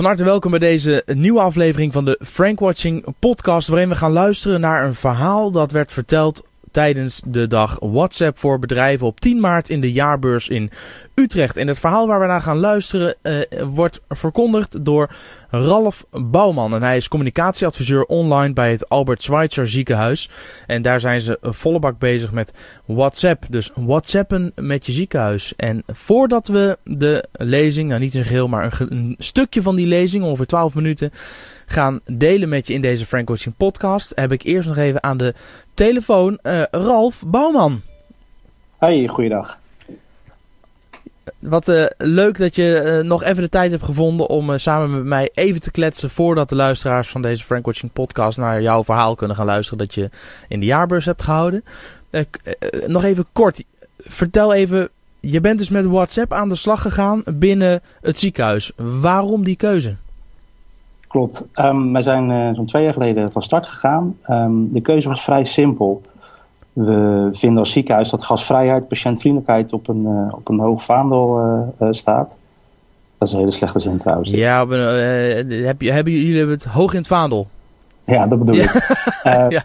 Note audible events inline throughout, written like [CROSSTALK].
Van harte welkom bij deze nieuwe aflevering van de Frank Watching podcast, waarin we gaan luisteren naar een verhaal dat werd verteld tijdens de dag WhatsApp voor bedrijven op 10 maart in de jaarbeurs in Utrecht. En het verhaal waar we naar gaan luisteren uh, wordt verkondigd door Ralf Bouwman. En hij is communicatieadviseur online bij het Albert Schweitzer ziekenhuis. En daar zijn ze volle bak bezig met WhatsApp. Dus WhatsAppen met je ziekenhuis. En voordat we de lezing, nou niet in geheel, maar een, een stukje van die lezing, ongeveer 12 minuten, gaan delen met je in deze Frank Coaching podcast, heb ik eerst nog even aan de telefoon uh, Ralf Bouwman. Hey, goeiedag. Wat uh, leuk dat je uh, nog even de tijd hebt gevonden om uh, samen met mij even te kletsen voordat de luisteraars van deze Frank Watching podcast naar jouw verhaal kunnen gaan luisteren dat je in de jaarbeurs hebt gehouden. nog even kort, vertel even, je bent dus met WhatsApp aan de slag gegaan binnen het ziekenhuis. Waarom die keuze? Klopt. Um, wij zijn zo'n twee jaar geleden van start gegaan. Um, de keuze was vrij simpel. We vinden als ziekenhuis dat gasvrijheid, patiëntvriendelijkheid op een, uh, op een hoog vaandel uh, uh, staat. Dat is een hele slechte zin trouwens. Ja, heb je, hebben jullie hebben het hoog in het vaandel? Ja, dat bedoel ik. [LAUGHS] ja.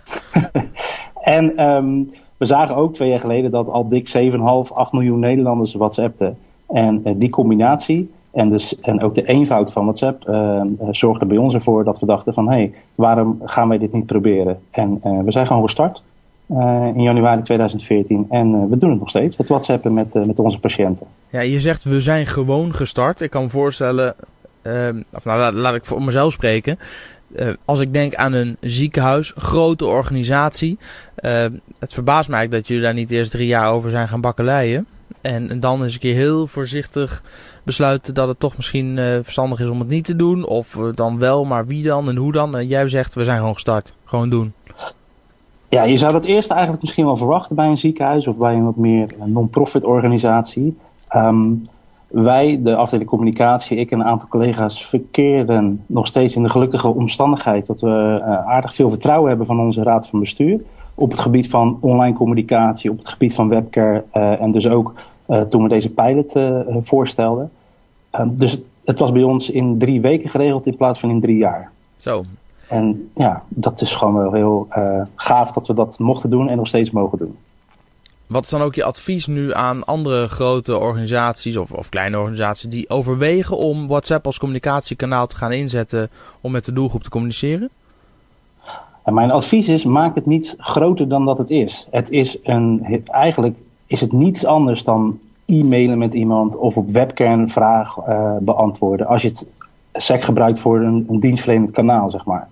[LAUGHS] en um, we zagen ook twee jaar geleden dat al dik 7,5, 8 miljoen Nederlanders WhatsAppten. En die combinatie en, dus, en ook de eenvoud van WhatsApp zorgde bij ons ervoor dat we dachten van... hé, hey, waarom gaan wij dit niet proberen? En we zijn gewoon gestart. Uh, in januari 2014. En uh, we doen het nog steeds, het whatsappen met, uh, met onze patiënten. Ja, je zegt we zijn gewoon gestart. Ik kan me voorstellen, of nou laat, laat, ik voor mezelf spreken. als ik denk aan een ziekenhuis, grote organisatie. het verbaast mij dat jullie daar niet eerst drie jaar over zijn gaan bakkeleien. En, en dan eens een keer heel voorzichtig besluiten dat het toch misschien verstandig is om het niet te doen. Of dan wel, maar wie dan en hoe dan. En jij zegt we zijn gewoon gestart. Gewoon doen. Ja, je zou dat eerst eigenlijk misschien wel verwachten bij een ziekenhuis of bij een wat meer non-profit organisatie. Um, wij, de afdeling communicatie, ik en een aantal collega's, verkeren nog steeds in de gelukkige omstandigheid dat we aardig veel vertrouwen hebben van onze raad van bestuur. Op het gebied van online communicatie, op het gebied van webcare en dus ook toen we deze pilot voorstelden. Um, dus het, het was bij ons in drie weken geregeld in plaats van in drie jaar. Zo, en ja, dat is gewoon wel heel uh, gaaf dat we dat mochten doen en nog steeds mogen doen. Wat is dan ook je advies nu aan andere grote organisaties of, of kleine organisaties die overwegen om WhatsApp als communicatiekanaal te gaan inzetten om met de doelgroep te communiceren? En mijn advies is, maak het niet groter dan dat het is. Het is een, eigenlijk is het niets anders dan e-mailen met iemand of op webcam een vraag uh, beantwoorden. Als je het SEC gebruikt voor een, een dienstverlenend kanaal, zeg maar.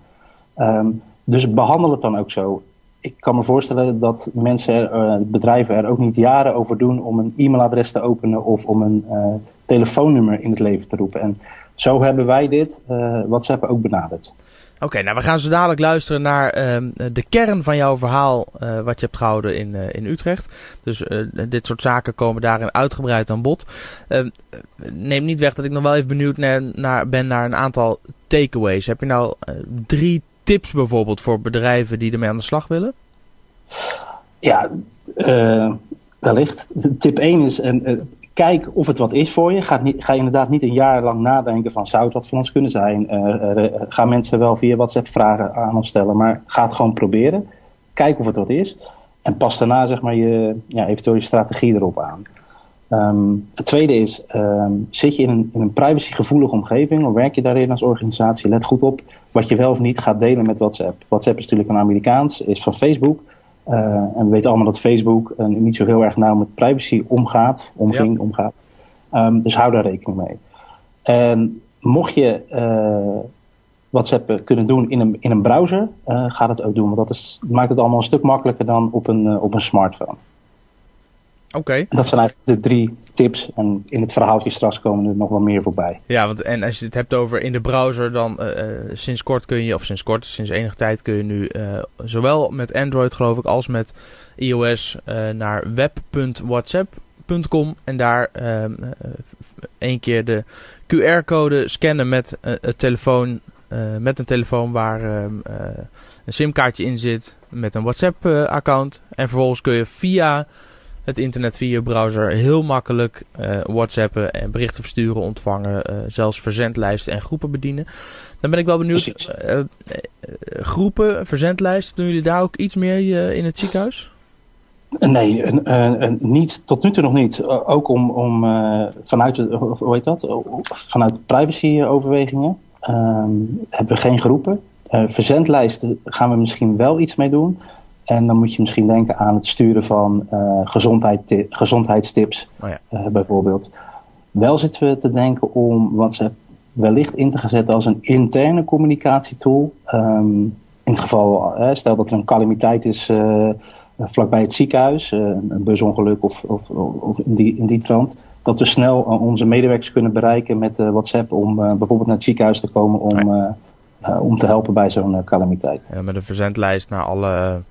Um, dus behandel het dan ook zo. Ik kan me voorstellen dat mensen, uh, bedrijven er ook niet jaren over doen om een e-mailadres te openen of om een uh, telefoonnummer in het leven te roepen. En zo hebben wij dit, uh, WhatsApp, ook benaderd. Oké, nou we gaan zo dadelijk luisteren naar uh, de kern van jouw verhaal uh, wat je hebt gehouden in, uh, in Utrecht. Dus dit soort zaken komen daarin uitgebreid aan bod. Ehm, neem niet weg dat ik nog wel even benieuwd naar, naar, ben naar een aantal takeaways. Heb je nou drie tips bijvoorbeeld voor bedrijven die ermee aan de slag willen? Ja, wellicht. Tip 1 is kijk of het wat is voor je. Ga, niet, inderdaad niet een jaar lang nadenken van zou het wat voor ons kunnen zijn. Uh, uh, ga mensen wel via WhatsApp vragen aan ons stellen, maar ga het gewoon proberen. Kijk of het wat is. En pas daarna zeg maar je, ja, eventueel je strategie erop aan. Um, het tweede is, um, zit je in een, in een privacygevoelige omgeving of werk je daarin als organisatie? Let goed op wat je wel of niet gaat delen met WhatsApp. WhatsApp is natuurlijk een Amerikaans, is van Facebook. Uh, en we weten allemaal dat Facebook uh, niet zo heel erg nauw met privacy omgaat, omging, ja. omgaat. Um, dus hou daar rekening mee. En mocht je uh, WhatsApp kunnen doen in een, in een browser, ga dat ook doen. Want dat is, maakt het allemaal een stuk makkelijker dan op een, op een smartphone. Oké. Okay. Dat zijn eigenlijk de drie tips. En in het verhaaltje straks komen er nog wel meer voorbij. Ja, want en als je het hebt over in de browser, dan uh, sinds kort kun je, of sinds kort, sinds enige tijd kun je nu uh, zowel met Android geloof ik als met iOS uh, naar web.whatsapp.com en daar één keer de QR-code scannen met een telefoon, met een telefoon waar een simkaartje in zit met een WhatsApp-account. en vervolgens kun je via het internet via je browser heel makkelijk uh, whatsappen en berichten versturen, ontvangen, uh, zelfs verzendlijsten en groepen bedienen. Dan ben ik wel benieuwd, uh, groepen, verzendlijsten, doen jullie daar ook iets meer in het ziekenhuis? Nee, niet, tot nu toe nog niet. ook om, om vanuit, hoe heet dat? vanuit privacyoverwegingen um, hebben we geen groepen. verzendlijsten gaan we misschien wel iets mee doen. En dan moet je misschien denken aan het sturen van uh, gezondheid, gezondheidstips, oh ja. uh, bijvoorbeeld. Wel zitten we te denken om WhatsApp wellicht in te gaan zetten als een interne communicatietool. Um, in het geval, uh, stel dat er een calamiteit is vlakbij het ziekenhuis, een busongeluk of, of, of, in, die, in die trant. Dat we snel onze medewerkers kunnen bereiken met WhatsApp om bijvoorbeeld naar het ziekenhuis te komen om, oh ja. om te helpen bij zo'n calamiteit. Ja, met een verzendlijst naar alle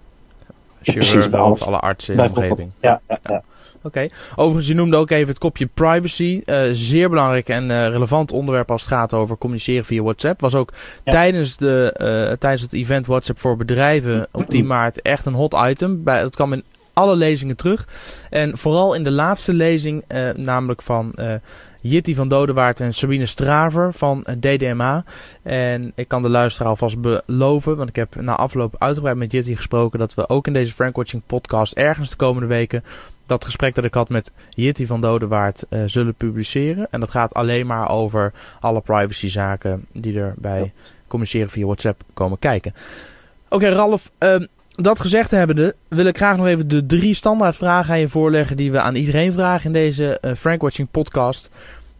Precies, alle, artsen in de omgeving. Ja, ja, ja. Oké. Overigens, je noemde ook even het kopje privacy. Uh, zeer belangrijk en uh, relevant onderwerp als het gaat over communiceren via WhatsApp. Was ook tijdens, de, uh, tijdens het event WhatsApp voor bedrijven op 10 maart echt een hot item. Bij, dat kwam in alle lezingen terug. En vooral in de laatste lezing, namelijk van Jitty van Dodewaard en Sabine Straver van DDMA. En ik kan de luisteraar alvast beloven, want ik heb na afloop uitgebreid met Jitty gesproken, dat we ook in deze Frankwatching podcast ergens de komende weken dat gesprek dat ik had met Jitty van Dodewaard uh, zullen publiceren. En dat gaat alleen maar over alle privacyzaken die er bij communiceren via WhatsApp komen kijken. Oké, Ralf. Uh, dat gezegd hebbende, wil ik graag nog even de drie standaardvragen aan je voorleggen die we aan iedereen vragen in deze uh, Frankwatching podcast.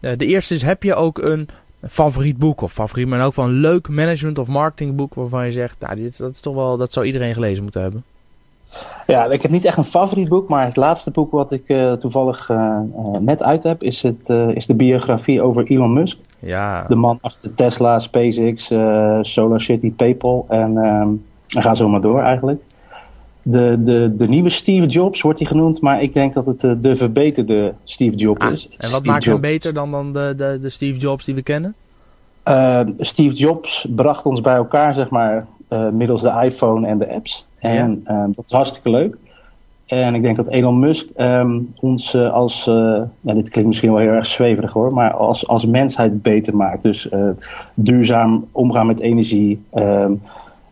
Uh, de eerste is, heb je ook een favoriet boek of favoriet, maar ook van een leuk management of marketingboek waarvan je zegt, nou, dit, dat is toch wel, dat zou iedereen gelezen moeten hebben? Ja, ik heb niet echt een favoriet boek, maar het laatste boek wat ik uh, toevallig uh, net uit heb, is, het, uh, is de biografie over Elon Musk. Ja. De man achter Tesla, SpaceX, Solar City, PayPal en ehm, en ga zo maar door eigenlijk. De, de, de nieuwe Steve Jobs wordt hij genoemd, maar ik denk dat het de, de verbeterde Steve Jobs ah, is. En wat maakt hem beter dan, dan de, de, de Steve Jobs die we kennen? Uh, Steve Jobs bracht ons bij elkaar, zeg maar, uh, middels de iPhone en de apps. En uh, dat is hartstikke leuk. En ik denk dat Elon Musk um, ons als, ja, dit klinkt misschien wel heel erg zweverig hoor, maar als, als mensheid beter maakt. Dus duurzaam omgaan met energie. Um,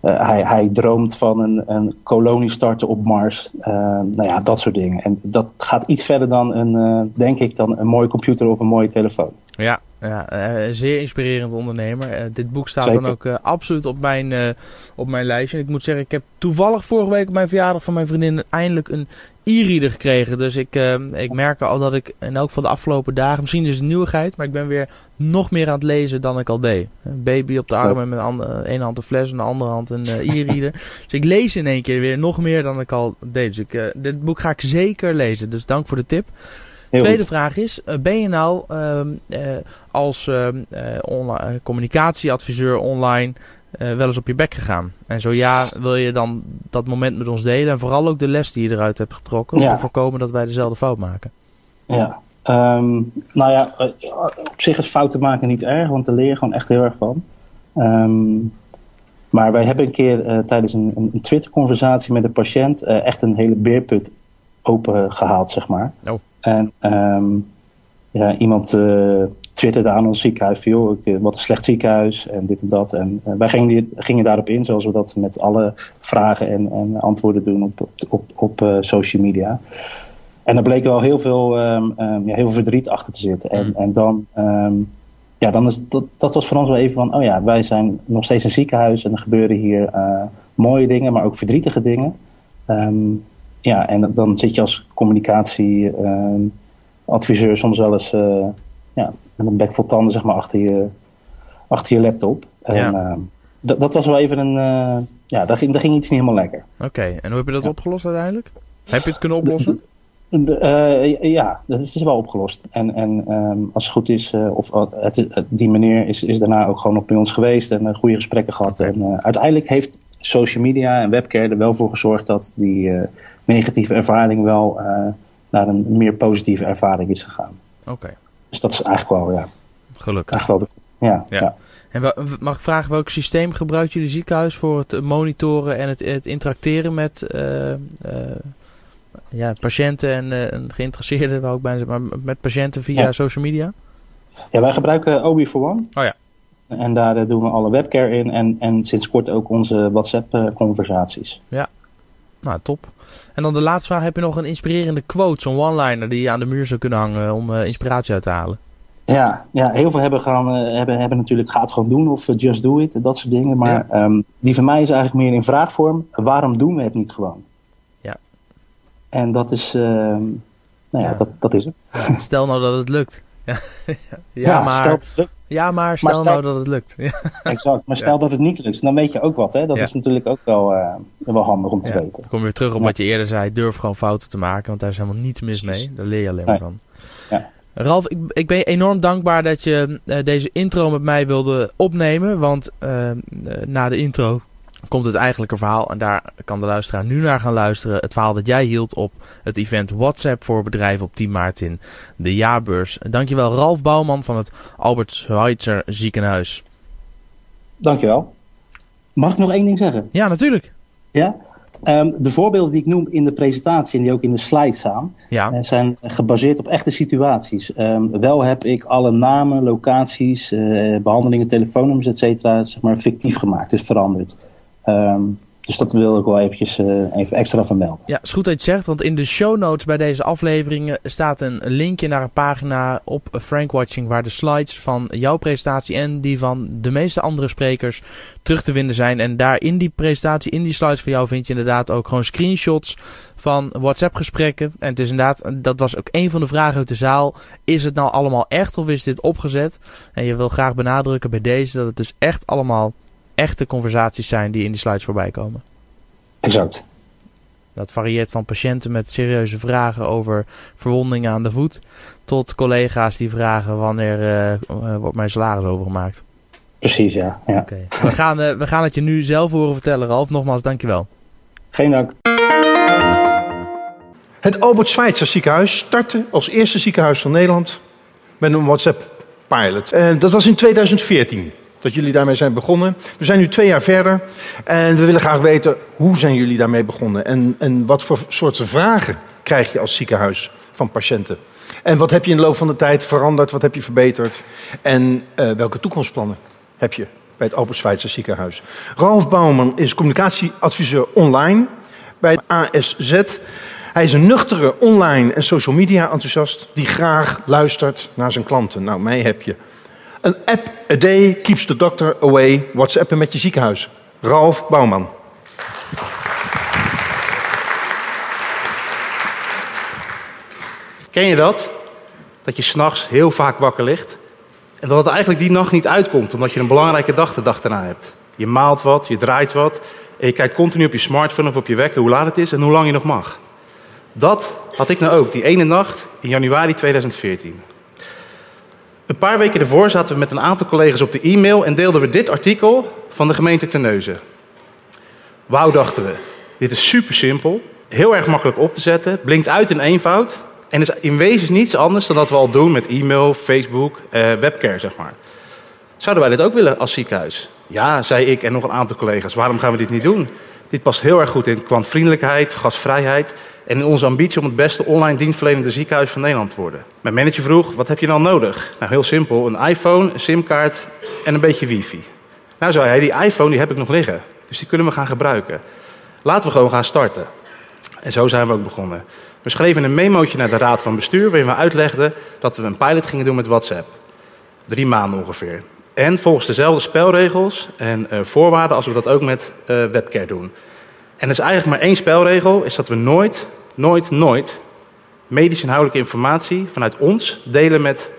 uh, hij, hij, droomt van een, een kolonie starten op Mars. Uh, nou ja, dat soort dingen. En dat gaat iets verder dan een, uh, denk ik, dan een mooie computer of een mooie telefoon. Ja, ja zeer inspirerend ondernemer. dit boek staat Zeker. dan ook absoluut op mijn, op mijn lijstje. En ik moet zeggen, ik heb toevallig vorige week op mijn verjaardag van mijn vriendin eindelijk een e-reader gekregen. Dus ik, uh, ik merk al dat ik in elk van de afgelopen dagen, misschien is het een nieuwigheid, maar ik ben weer nog meer aan het lezen dan ik al deed. Een baby op de arm en met de ene hand een fles en de andere hand een uh, e-reader. [LAUGHS] dus ik lees in één keer weer nog meer dan ik al deed. Dus ik, uh, dit boek ga ik zeker lezen. Dus dank voor de tip. Heel Tweede goed. vraag is, ben je nou als online, communicatieadviseur online uh, wel eens op je bek gegaan? En zo ja, wil je dan dat moment met ons delen? En vooral ook de les die je eruit hebt getrokken. Om ja. te voorkomen dat wij dezelfde fout maken. Ja, um, nou ja, op zich is fouten maken niet erg. Want daar leer je gewoon echt heel erg van. Um, maar wij hebben een keer uh, tijdens een, een Twitter-conversatie met een patiënt... Uh, echt een hele beerput open gehaald, zeg maar. Oh. En um, ja, iemand twitterde aan ons ziekenhuis veel. Eh, wat een slecht ziekenhuis en dit en dat. En uh, wij gingen, gingen, daarop in, zoals we dat met alle vragen en, en antwoorden doen op, op, op, op uh, social media. En er bleek wel heel veel, um, um, ja, heel veel verdriet achter te zitten. En, mm. en dan, um, ja, dan is dat, dat was voor ons wel even van: oh ja, wij zijn nog steeds een ziekenhuis en er gebeuren hier uh, mooie dingen, maar ook verdrietige dingen. ja, en dan zit je als communicatieadviseur soms wel eens ja, en een bek vol tanden zeg maar, achter, je, achter je laptop. En, ja. uh, dat, dat was wel even een. Uh, ja, daar ging, daar ging iets niet helemaal lekker. Oké, en hoe heb je dat ja. opgelost uiteindelijk? Heb je het kunnen oplossen? De, de, uh, ja, dat is wel opgelost. En, en um, als het goed is, of het, het, die meneer is, is daarna ook gewoon op bij ons geweest en goede gesprekken gehad. Okay. En uiteindelijk heeft social media en webcare er wel voor gezorgd dat die negatieve ervaring wel naar een meer positieve ervaring is gegaan. Oké. Dus dat is eigenlijk wel, ja. Gelukkig. Eigenlijk wel, ja, ja. ja. En mag ik vragen, welk systeem gebruikt jullie ziekenhuis voor het monitoren en het, het interacteren met uh, uh, ja, patiënten en, uh, geïnteresseerden, wou ik bijna maar met patiënten via social media? Ja, wij gebruiken Obi for One. Oh ja. En daar doen we alle webcare in en, en sinds kort ook onze WhatsApp-conversaties. ja, nou top. En dan de laatste vraag, heb je nog een inspirerende quote, zo'n one-liner die je aan de muur zou kunnen hangen om inspiratie uit te halen? Ja, ja heel veel hebben, gaan, hebben, hebben natuurlijk gaat gewoon doen of just do it, dat soort dingen. Maar ehm, die van mij is eigenlijk meer in vraagvorm, waarom doen we het niet gewoon? Ja. En dat is, uh, nou ja, Dat, dat is het. Stel nou dat het lukt. [LAUGHS] Ja, ja, maar, stel, het ja maar stel, stel, nou dat het lukt. [LAUGHS] Exact, maar stel dat het niet lukt, dan weet je ook wat. Hè? Dat is natuurlijk ook wel, uh, wel handig om te weten. Dan kom je weer terug op wat je eerder zei, durf gewoon fouten te maken, want daar is helemaal niets mis mee. Daar leer je alleen maar van. Ja. Ralf, ik, ik, ben je enorm dankbaar dat je uh, deze intro met mij wilde opnemen. Want uh, na de intro komt het eigenlijke verhaal. En daar kan de luisteraar nu naar gaan luisteren. Het verhaal dat jij hield op het event WhatsApp voor bedrijven op 10 maart in de jaarbeurs. Dankjewel Ralf Bouwman van het Albert Schweitzer ziekenhuis. Dankjewel. Mag ik nog één ding zeggen? Ja, natuurlijk. Ja? Um, de voorbeelden die ik noem in de presentatie en die ook in de slides staan, ja. uh, zijn gebaseerd op echte situaties. Um, wel heb ik alle namen, locaties, uh, behandelingen, telefoonnummers, et cetera, zeg maar fictief gemaakt, dus veranderd. Um, dus dat wil ik wel eventjes uh, even extra vermelden. Ja, is goed dat je het zegt, want in de show notes bij deze afleveringen staat een linkje naar een pagina op Frank Watching waar de slides van jouw presentatie en die van de meeste andere sprekers terug te vinden zijn. En daar in die presentatie, in die slides van jou vind je inderdaad ook gewoon screenshots van WhatsApp gesprekken. En het is inderdaad, dat was ook een van de vragen uit de zaal. Is het nou allemaal echt of is dit opgezet? En je wil graag benadrukken bij deze dat het dus echt allemaal echte conversaties zijn die in die slides voorbij komen. Exact. Dat varieert van patiënten met serieuze vragen over verwondingen aan de voet. Tot collega's die vragen wanneer uh, wordt mijn salaris overgemaakt. Precies, ja. ja. Okay. We, gaan, uh, we gaan het je nu zelf horen vertellen, Ralf. Nogmaals, dankjewel. Geen dank. Het Albert Schweitzer ziekenhuis startte als eerste ziekenhuis van Nederland met een WhatsApp-pilot. En dat was in 2014 dat jullie daarmee zijn begonnen. We zijn nu twee jaar verder en we willen graag weten hoe zijn jullie daarmee begonnen en, en wat voor soorten vragen krijg je als ziekenhuis van patiënten. En wat heb je in de loop van de tijd veranderd, wat heb je verbeterd en uh, welke toekomstplannen heb je bij het Schweitzer ziekenhuis. Ralf Bouwman is communicatieadviseur online bij ASZ. Hij is een nuchtere online en social media enthousiast die graag luistert naar zijn klanten. Nou, mij heb je. Een app a day keeps the doctor away. WhatsAppen met je ziekenhuis. Ralf Bouwman. Ken je dat? Dat je s'nachts heel vaak wakker ligt. En dat het eigenlijk die nacht niet uitkomt, omdat je een belangrijke dag de dag daarna hebt. Je maalt wat, je draait wat. En je kijkt continu op je smartphone of op je wekker hoe laat het is en hoe lang je nog mag. Dat had ik nou ook, die ene nacht in januari 2014. Een paar weken ervoor zaten we met een aantal collega's op de e-mail en deelden we dit artikel van de gemeente Terneuzen. Wauw, dachten we. Dit is super simpel, heel erg makkelijk op te zetten, blinkt uit in eenvoud en is in wezen niets anders dan dat we al doen met e-mail, Facebook, eh, webcare, zeg maar. Zouden wij dit ook willen als ziekenhuis? Ja, zei ik en nog een aantal collega's. Waarom gaan we dit niet doen? Dit past heel erg goed in kwantvriendelijkheid, gastvrijheid en in onze ambitie om het beste online dienstverlenende ziekenhuis van Nederland te worden. Mijn manager vroeg, wat heb je dan nodig? Nou, heel simpel, een iPhone, een simkaart en een beetje wifi. Nou, zei hij, die iPhone die heb ik nog liggen, dus die kunnen we gaan gebruiken. Laten we gewoon gaan starten. En zo zijn we ook begonnen. We schreven een memootje naar de raad van bestuur waarin we uitlegden dat we een pilot gingen doen met WhatsApp. Drie maanden ongeveer. En volgens dezelfde spelregels en uh, voorwaarden als we dat ook met uh, webcare doen. En er is eigenlijk maar één spelregel, is dat we nooit, nooit, nooit medisch inhoudelijke informatie vanuit ons delen met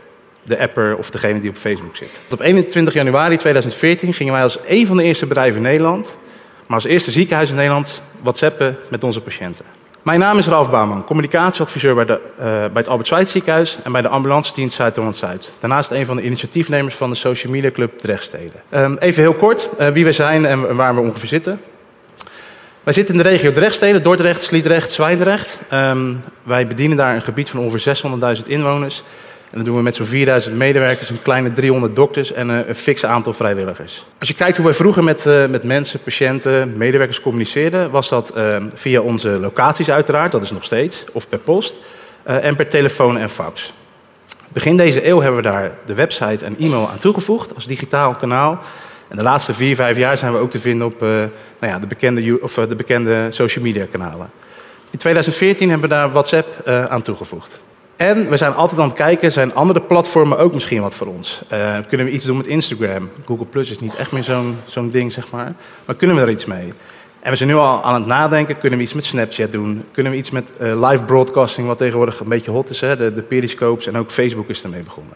de apper of degene die op Facebook zit. Op 21 januari 2014 gingen wij als een van de eerste bedrijven in Nederland, maar als eerste ziekenhuis in Nederland, whatsappen met onze patiënten. Mijn naam is Ralf Bouwman, communicatieadviseur bij, de, uh, bij het Albert Schweitz ziekenhuis en bij de ambulance dienst Zuid-Holland-Zuid. Daarnaast een van de initiatiefnemers van de Social Media Club Drechtsteden. Um, even heel kort uh, wie we zijn en waar we ongeveer zitten. Wij zitten in de regio Drechtsteden, Dordrecht, Sliedrecht, Zwijndrecht. Um, wij bedienen daar een gebied van ongeveer 600.000 inwoners. En dat doen we met zo'n 4000 medewerkers, een kleine 300 dokters en een, een fix aantal vrijwilligers. Als je kijkt hoe wij vroeger met, uh, met mensen, patiënten, medewerkers communiceerden, was dat uh, via onze locaties uiteraard, dat is nog steeds, of per post, uh, en per telefoon en fax. Begin deze eeuw hebben we daar de website en e-mail aan toegevoegd als digitaal kanaal. En de laatste vier, vijf jaar zijn we ook te vinden op nou ja, de, bekende, of, de bekende social media kanalen. In 2014 hebben we daar WhatsApp aan toegevoegd. En we zijn altijd aan het kijken, zijn andere platformen ook misschien wat voor ons? Uh, kunnen we iets doen met Instagram? Google Plus is niet echt meer zo'n zo'n ding, zeg maar. Maar kunnen we er iets mee? En we zijn nu al aan het nadenken, kunnen we iets met Snapchat doen? Kunnen we iets met uh, live broadcasting, wat tegenwoordig een beetje hot is, hè? De, de periscopes en ook Facebook is ermee begonnen.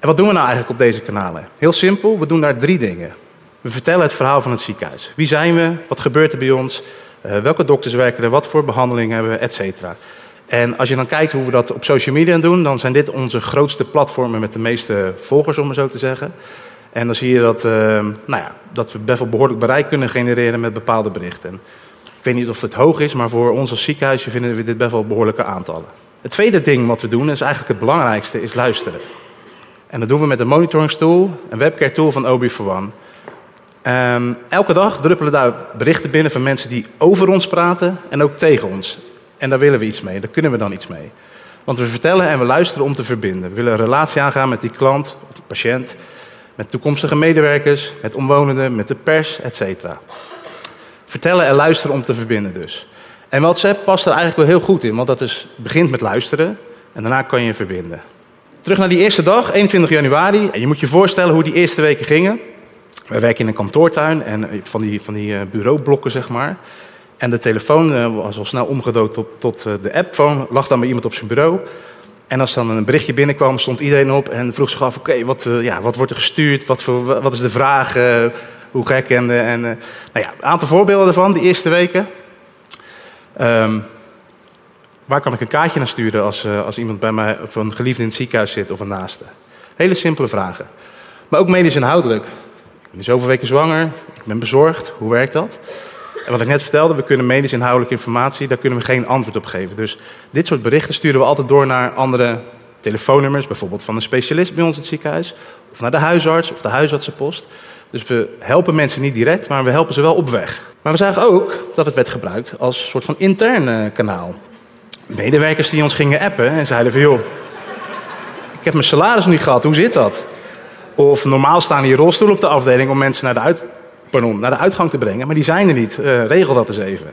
En wat doen we nou eigenlijk op deze kanalen? Heel simpel, we doen daar drie dingen. We vertellen het verhaal van het ziekenhuis. Wie zijn we? Wat gebeurt er bij ons? Uh, welke dokters werken er? Wat voor behandeling hebben we? Et cetera. En als je dan kijkt hoe we dat op social media doen, dan zijn dit onze grootste platformen met de meeste volgers, om maar zo te zeggen. En dan zie je dat, uh, nou ja, dat we best wel behoorlijk bereik kunnen genereren met bepaalde berichten. Ik weet niet of het hoog is, maar voor ons als ziekenhuisje vinden we dit best wel behoorlijke aantallen. Het tweede ding wat we doen, is eigenlijk het belangrijkste, is luisteren. En dat doen we met een monitoringstool, een webcare tool van OB for One. Um, elke dag druppelen daar berichten binnen van mensen die over ons praten en ook tegen ons. En daar willen we iets mee, daar kunnen we dan iets mee. Want we vertellen en we luisteren om te verbinden. We willen een relatie aangaan met die klant, of patiënt, met toekomstige medewerkers, met omwonenden, met de pers, etc. Vertellen en luisteren om te verbinden dus. En WhatsApp past er eigenlijk wel heel goed in, want dat is, begint met luisteren en daarna kan je verbinden. Terug naar die eerste dag, 21 januari. En je moet je voorstellen hoe die eerste weken gingen. We werken in een kantoortuin en van die, van die bureaublokken, zeg maar. En de telefoon uh, was al snel omgedood tot, tot uh, de appphone. Lag dan bij iemand op zijn bureau. En als dan een berichtje binnenkwam, stond iedereen op en vroeg zich af: oké, wat, uh, ja, wat wordt er gestuurd? Wat, voor, wat is de vraag? hoe gek? En, en nou ja, een aantal voorbeelden ervan, die eerste weken. Um, waar kan ik een kaartje naar sturen als, als iemand bij mij of een geliefde in het ziekenhuis zit of een naaste? Hele simpele vragen. Maar ook medisch inhoudelijk. Ik ben zoveel weken zwanger, ik ben bezorgd. Hoe werkt dat? Wat ik net vertelde, we kunnen medisch inhoudelijke informatie, daar kunnen we geen antwoord op geven. Dus dit soort berichten sturen we altijd door naar andere telefoonnummers, bijvoorbeeld van een specialist bij ons in het ziekenhuis, of naar de huisarts of de huisartsenpost. Dus we helpen mensen niet direct, maar we helpen ze wel op weg. Maar we zagen ook dat het werd gebruikt als soort van intern kanaal. Medewerkers die ons gingen appen en zeiden joh, ik heb mijn salaris niet gehad, hoe zit dat? Of normaal staan hier rolstoelen op de afdeling om mensen naar de uit naar de uitgang te brengen, maar die zijn er niet. Uh, regel dat eens even.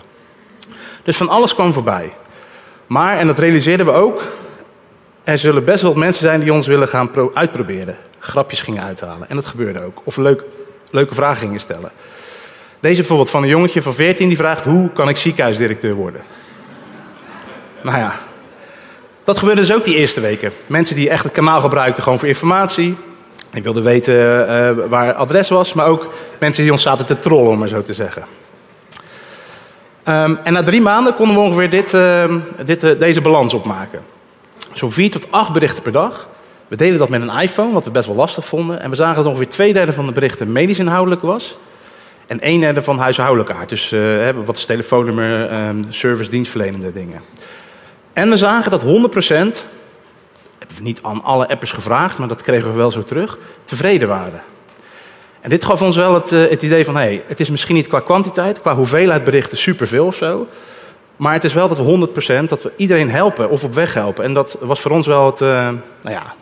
Dus van alles kwam voorbij. Maar, en dat realiseerden we ook, er zullen best wel mensen zijn die ons willen gaan uitproberen. Grapjes gingen uithalen. En dat gebeurde ook. Of leuk, leuke vragen gingen stellen. Deze bijvoorbeeld van een jongetje van 14 die vraagt: hoe kan ik ziekenhuisdirecteur worden? Nou ja, dat gebeurde dus ook die eerste weken. Mensen die echt het kanaal gebruikten gewoon voor informatie. Die wilden weten uh, waar adres was, maar ook mensen die ons zaten te trollen, om maar zo te zeggen. Um, en na drie maanden konden we ongeveer dit, uh, dit, uh, deze balans opmaken. Zo'n vier tot acht berichten per dag. We deden dat met een iPhone, wat we best wel lastig vonden. En we zagen dat ongeveer twee derde van de berichten medisch inhoudelijk was. En een derde van huishoudelijke aard. Dus wat is telefoonnummer, um, service, dienstverlenende dingen. En we zagen dat 100% hebben we niet aan alle appers gevraagd, maar dat kregen we wel zo terug, tevreden waren. En dit gaf ons wel het, uh, het idee van, hé, hey, het is misschien niet qua kwantiteit, qua hoeveelheid berichten superveel of zo. Maar het is wel dat we 100% dat we iedereen helpen of op weg helpen. En dat was voor ons wel het, uh, nou ja,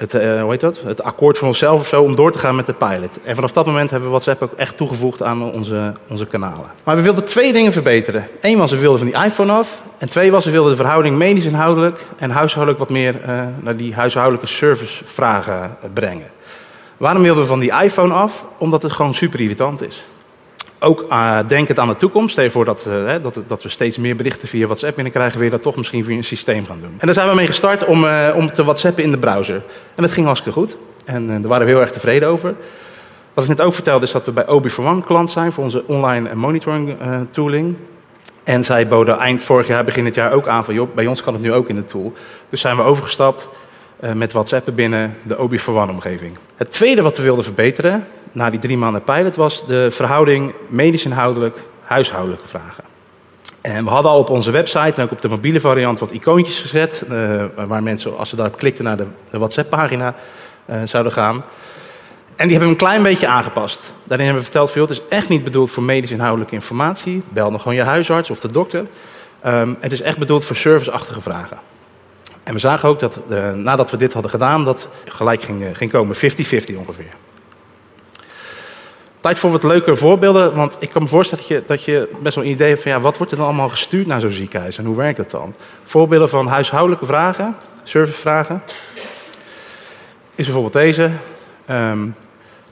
het, uh, hoe heet dat? het akkoord van onszelf of zo om door te gaan met de pilot. En vanaf dat moment hebben we WhatsApp ook echt toegevoegd aan onze, onze kanalen. Maar we wilden twee dingen verbeteren. Eén was, we wilden van die iPhone af. En twee was, we wilden de verhouding medisch inhoudelijk en huishoudelijk wat meer uh, naar die huishoudelijke servicevragen brengen. Waarom wilden we van die iPhone af? Omdat het gewoon super irritant is ook uh, denkend aan de toekomst. Stel dat, uh, dat, dat, we steeds meer berichten via WhatsApp binnenkrijgen, wil je dat toch misschien via een systeem gaan doen. En daar zijn we mee gestart om, uh, om te WhatsAppen in de browser. En dat ging hartstikke goed. En daar waren we heel erg tevreden over. Wat ik net ook vertelde is dat we bij OB for One klant zijn voor onze online monitoring tooling. En zij boden eind vorig jaar, begin dit jaar ook aan van, joh, bij ons kan het nu ook in de tool. Dus zijn we overgestapt met WhatsApp binnen de OB for One omgeving. Het tweede wat we wilden verbeteren, na die drie maanden pilot, was de verhouding medisch inhoudelijk, huishoudelijke vragen. En we hadden al op onze website en ook op de mobiele variant wat icoontjes gezet. Uh, waar mensen, als ze daarop klikten, naar de, WhatsApp-pagina uh, zouden gaan. En die hebben we een klein beetje aangepast. Daarin hebben we verteld: veel, het is echt niet bedoeld voor medisch inhoudelijke informatie. Bel nog gewoon je huisarts of de dokter. Um, het is echt bedoeld voor serviceachtige vragen. En we zagen ook dat uh, nadat we dit hadden gedaan, dat gelijk ging, ging komen. 50-50 ongeveer. Tijd voor wat leuke voorbeelden, want ik kan me voorstellen dat je, dat je best wel een idee hebt van ja, wat wordt er dan allemaal gestuurd naar zo'n ziekenhuis en hoe werkt dat dan? Voorbeelden van huishoudelijke vragen, servicevragen, is bijvoorbeeld deze. Um,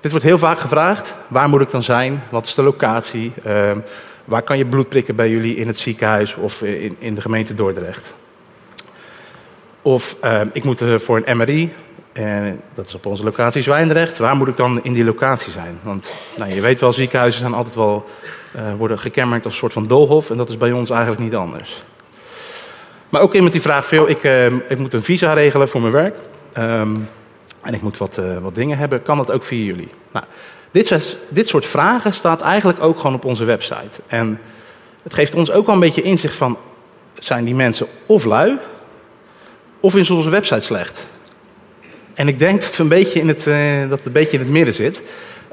dit wordt heel vaak gevraagd. Waar moet ik dan zijn? Wat is de locatie? Um, waar kan je bloed prikken bij jullie in het ziekenhuis of in, in de gemeente Dordrecht? Of um, ik moet voor een MRI. En dat is op onze locatie Zwijndrecht. Waar moet ik dan in die locatie zijn? Want nou, je weet wel, ziekenhuizen zijn altijd wel, uh, worden gekenmerkt als een soort van doolhof. En dat is bij ons eigenlijk niet anders. Maar ook iemand die vraagt veel, ik, uh, ik moet een visa regelen voor mijn werk. Um, en ik moet wat, uh, wat dingen hebben. Kan dat ook via jullie? Nou, dit, dit soort vragen staat eigenlijk ook gewoon op onze website. En het geeft ons ook wel een beetje inzicht van... zijn die mensen of lui... of is onze website slecht? En ik denk dat het een beetje in het, uh, dat een beetje in het midden zit.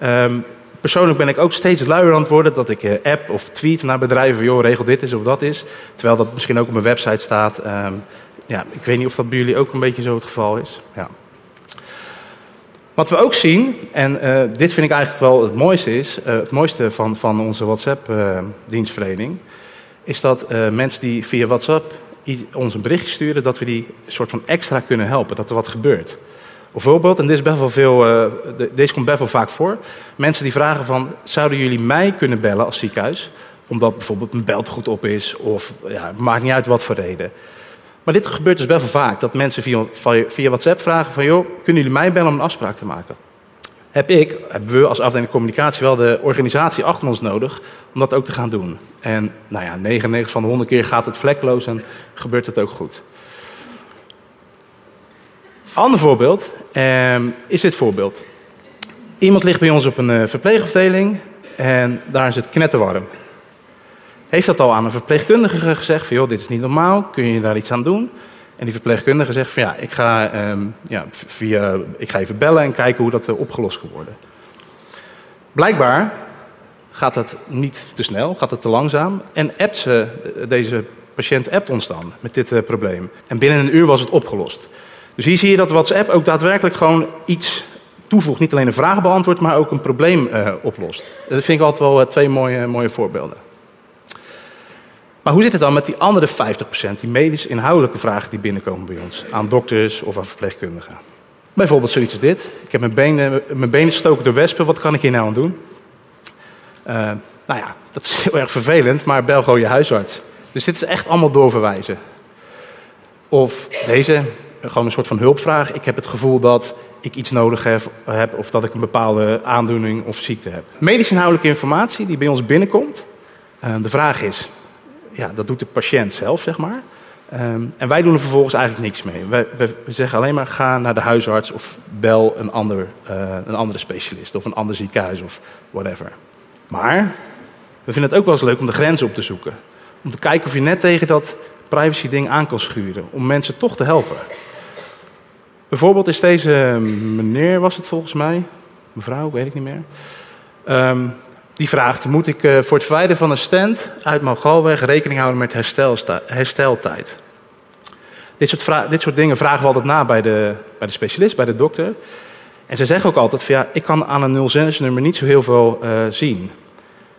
Um, persoonlijk ben ik ook steeds luier aan het worden dat ik uh, app of tweet naar bedrijven, joh, regel dit is of dat is. Terwijl dat misschien ook op mijn website staat. Um, ja, ik weet niet of dat bij jullie ook een beetje zo het geval is. Ja. Wat we ook zien, en uh, dit vind ik eigenlijk wel het mooiste, is, het mooiste van, van onze WhatsApp-dienstverlening, is dat mensen die via WhatsApp ons een berichtje sturen, dat we die soort van extra kunnen helpen, dat er wat gebeurt. Bijvoorbeeld, en dit is best wel veel, uh, deze komt best wel vaak voor. Mensen die vragen van, zouden jullie mij kunnen bellen als ziekenhuis? Omdat bijvoorbeeld mijn belt goed op is, of ja, maakt niet uit wat voor reden. Maar dit gebeurt dus best wel vaak, dat mensen via, via WhatsApp vragen van, joh, kunnen jullie mij bellen om een afspraak te maken? Heb ik, hebben we als afdeling communicatie wel de organisatie achter ons nodig om dat ook te gaan doen. En nou ja, 99 van de 100 keer gaat het vlekkeloos en gebeurt het ook goed. Ander voorbeeld eh, is dit voorbeeld. Iemand ligt bij ons op een uh, verpleegafdeling en daar is het knetterwarm. Heeft dat al aan een verpleegkundige gezegd van joh, dit is niet normaal, kun je daar iets aan doen? En die verpleegkundige zegt van ja, ik ga, eh, ja, via, ik ga even bellen en kijken hoe dat uh, opgelost kan worden. Blijkbaar gaat dat niet te snel, gaat het te langzaam en appt ze, deze patiënt appt ons dan met dit probleem. En binnen een uur was het opgelost. Dus hier zie je dat WhatsApp ook daadwerkelijk gewoon iets toevoegt. Niet alleen een vraag beantwoordt, maar ook een probleem uh, oplost. Dat vind ik altijd wel uh, twee mooie, mooie voorbeelden. Maar hoe zit het dan met die andere 50%, die medisch inhoudelijke vragen die binnenkomen bij ons? Aan dokters of aan verpleegkundigen. Bijvoorbeeld zoiets als dit. Ik heb mijn benen, mijn benen gestoken door wespen, wat kan ik hier nou aan doen? Uh, nou ja, dat is heel erg vervelend, maar bel gewoon je huisarts. Dus dit is echt allemaal doorverwijzen. Of deze, gewoon een soort van hulpvraag. Ik heb het gevoel dat ik iets nodig heb, of dat ik een bepaalde aandoening of ziekte heb. Medisch inhoudelijke informatie die bij ons binnenkomt. Uh, de vraag is, ja, dat doet de patiënt zelf, zeg maar. Um, en wij doen er vervolgens eigenlijk niks mee. We, zeggen alleen maar, ga naar de huisarts of bel een, ander, uh, een andere specialist of een ander ziekenhuis of whatever. Maar we vinden het ook wel eens leuk om de grens op te zoeken. Om te kijken of je net tegen dat privacy ding aan kan schuren. Om mensen toch te helpen. Bijvoorbeeld is deze meneer, was het volgens mij, mevrouw, weet ik niet meer. Um, die vraagt, moet ik uh, voor het verwijderen van een stand uit mijn galweg rekening houden met hersteltijd? Dit soort, dit soort, dingen vragen we altijd na bij de, bij de specialist, bij de dokter. En ze zeggen ook altijd van ja, ik kan aan een 06-nummer niet zo heel veel uh, zien.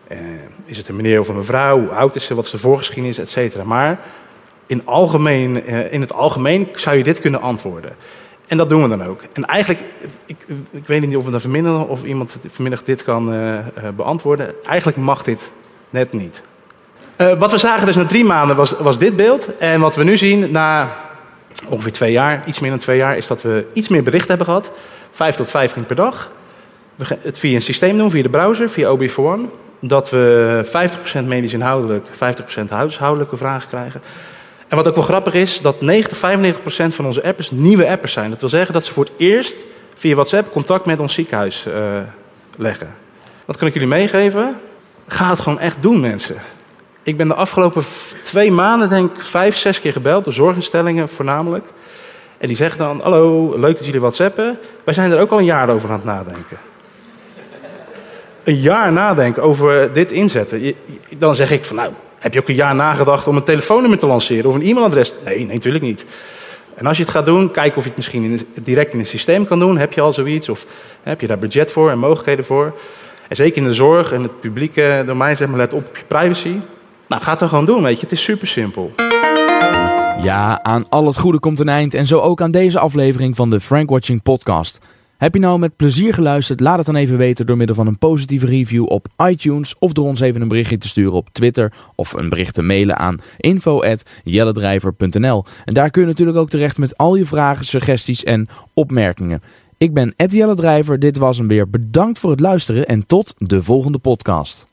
Uh, is het een meneer of een mevrouw? Hoe oud is ze? Wat is de voorgeschiedenis? Et cetera. Maar in, algemeen, in het algemeen zou je dit kunnen antwoorden. En dat doen we dan ook. En eigenlijk, ik, ik weet niet of we dat vanmiddag of iemand vanmiddag dit kan uh, uh, beantwoorden. Eigenlijk mag dit net niet. Uh, wat we zagen dus na drie maanden was, was dit beeld. En wat we nu zien na ongeveer twee jaar, iets meer dan twee jaar, is dat we iets meer berichten hebben gehad. Vijf tot vijftien per dag. We het via een systeem doen, via de browser, via OB41. Dat we 50% medisch inhoudelijk, 50% huishoudelijke vragen krijgen. En wat ook wel grappig is, dat 90, 95% van onze appers nieuwe appers zijn. Dat wil zeggen dat ze voor het eerst via WhatsApp contact met ons ziekenhuis uh, leggen. Wat kan ik jullie meegeven? Ga het gewoon echt doen, mensen. Ik ben de afgelopen twee maanden, denk ik, vijf, zes keer gebeld, door zorginstellingen voornamelijk. En die zeggen dan, hallo, leuk dat jullie whatsappen. Wij zijn er ook al een jaar over aan het nadenken. Een jaar nadenken over dit inzetten. Dan zeg ik van, nou, heb je ook een jaar nagedacht om een telefoonnummer te lanceren of een e-mailadres? Nee, nee, natuurlijk niet. En als je het gaat doen, kijk of je het misschien in, direct in het systeem kan doen. Heb je al zoiets? Of heb je daar budget voor en mogelijkheden voor? En zeker in de zorg en het publieke domein, zeg maar, let op op je privacy. Nou, ga het dan gewoon doen, weet je. Het is super simpel. Ja, aan al het goede komt een eind en zo ook aan deze aflevering van de Frank Watching podcast. Heb je nou met plezier geluisterd? Laat het dan even weten door middel van een positieve review op iTunes of door ons even een berichtje te sturen op Twitter of een bericht te mailen aan info@jelledrijver.nl. En daar kun je natuurlijk ook terecht met al je vragen, suggesties en opmerkingen. Ik ben Ed Jelle Drijver, dit was hem weer. Bedankt voor het luisteren en tot de volgende podcast.